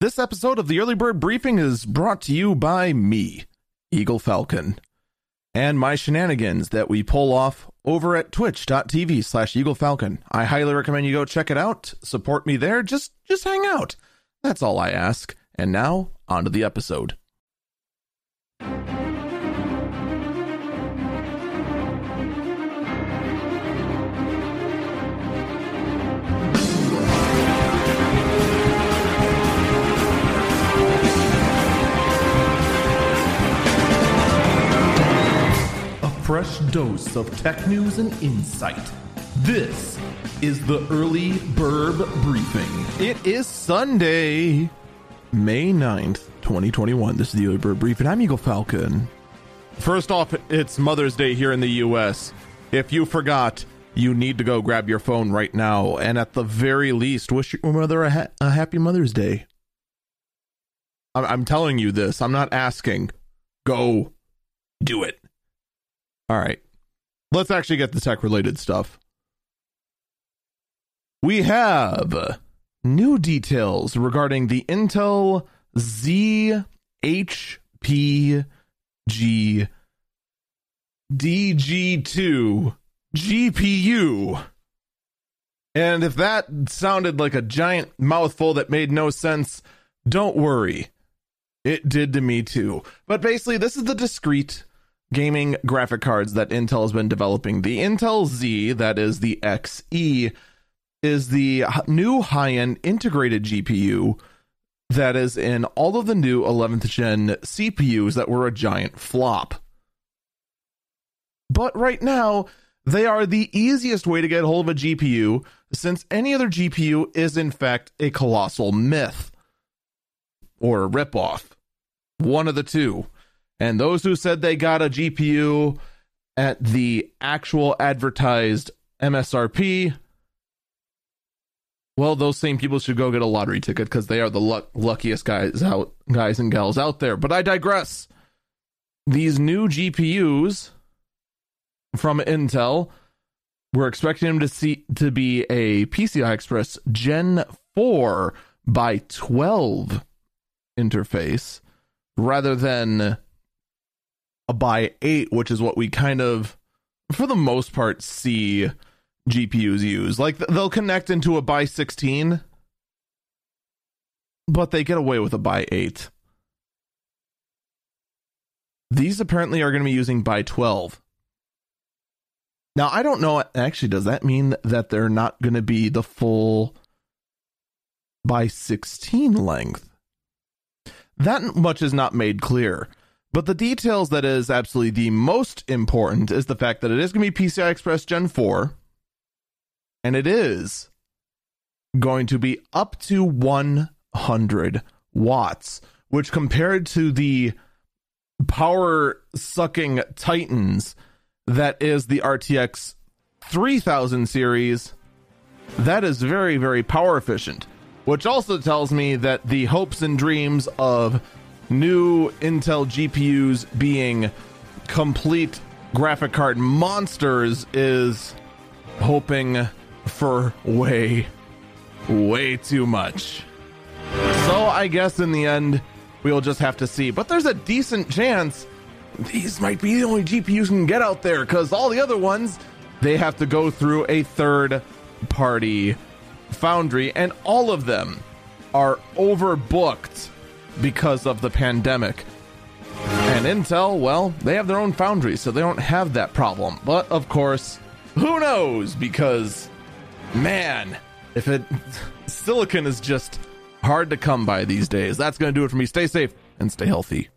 This episode of the Early Bird Briefing is brought to you by me, Eagle Falcon, and my shenanigans that we pull off over at twitch.tv slash Eagle Falcon. I highly recommend you go check it out. Support me there. Just just hang out. That's all I ask. And now, on to the episode. Fresh dose of tech news and insight. This is the Early Bird Briefing. It is Sunday, May 9th, 2021. This is the Early Bird Briefing. I'm Eagle Falcon. First off, it's Mother's Day here in the US. If you forgot, you need to go grab your phone right now and at the very least wish your mother a, ha- a happy Mother's Day. I'm, I'm telling you this. I'm not asking. Go do it. All right. Let's actually get the tech related stuff. We have new details regarding the Intel Xe-HPG DG2 GPU. And if that sounded like a giant mouthful that made no sense, don't worry. It did to me too. But basically, this is the discrete gaming graphic cards that Intel has been developing. The Intel Z, that is the XE, is the new high end integrated GPU that is in all of the new 11th gen CPUs that were a giant flop. But right now, they are the easiest way to get hold of a GPU since any other GPU is in fact a colossal myth or a ripoff. One of the two. And those who said they got a GPU at the actual advertised MSRP, well, those same people should go get a lottery ticket because they are the luck- luckiest guys out, guys and gals out there. But I digress. These new GPUs from Intel, we're expecting them to see to be a PCI Express Gen 4 by 12 interface rather than a by 8 which is what we kind of for the most part see GPUs use. Like they'll connect into a by 16 but they get away with a by 8 these apparently are going to be using by 12 now I don't know actually does that mean that they're not going to be the full by 16 length? That much is not made clear. But the details that is absolutely the most important is the fact that it is going to be PCI Express Gen 4, and it is going to be up to 100 watts, which compared to the power sucking Titans that is the RTX 3000 series, that is very, very power efficient which also tells me that the hopes and dreams of new Intel GPUs being complete graphic card monsters is hoping for way, way too much. So I guess in the end, we'll just have to see. But there's a decent chance these might be the only GPUs can get out there because all the other ones, they have to go through a third party Foundry, and all of them are overbooked because of the pandemic. And Intel, well, they have their own foundry, so they don't have that problem. But of course, who knows? Because, man, if it. Silicon is just hard to come by these days. That's going to do it for me. Stay safe and stay healthy.